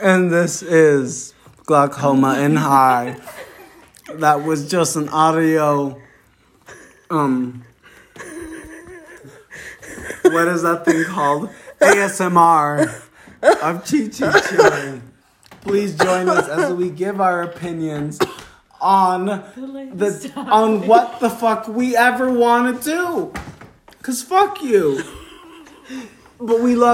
And this is glaucoma in high. That was just an audio. Um. What is that thing called? ASMR of Chi Chi. Please join us as we give our opinions on the on what the fuck we ever want to do. Cause fuck you. But we love.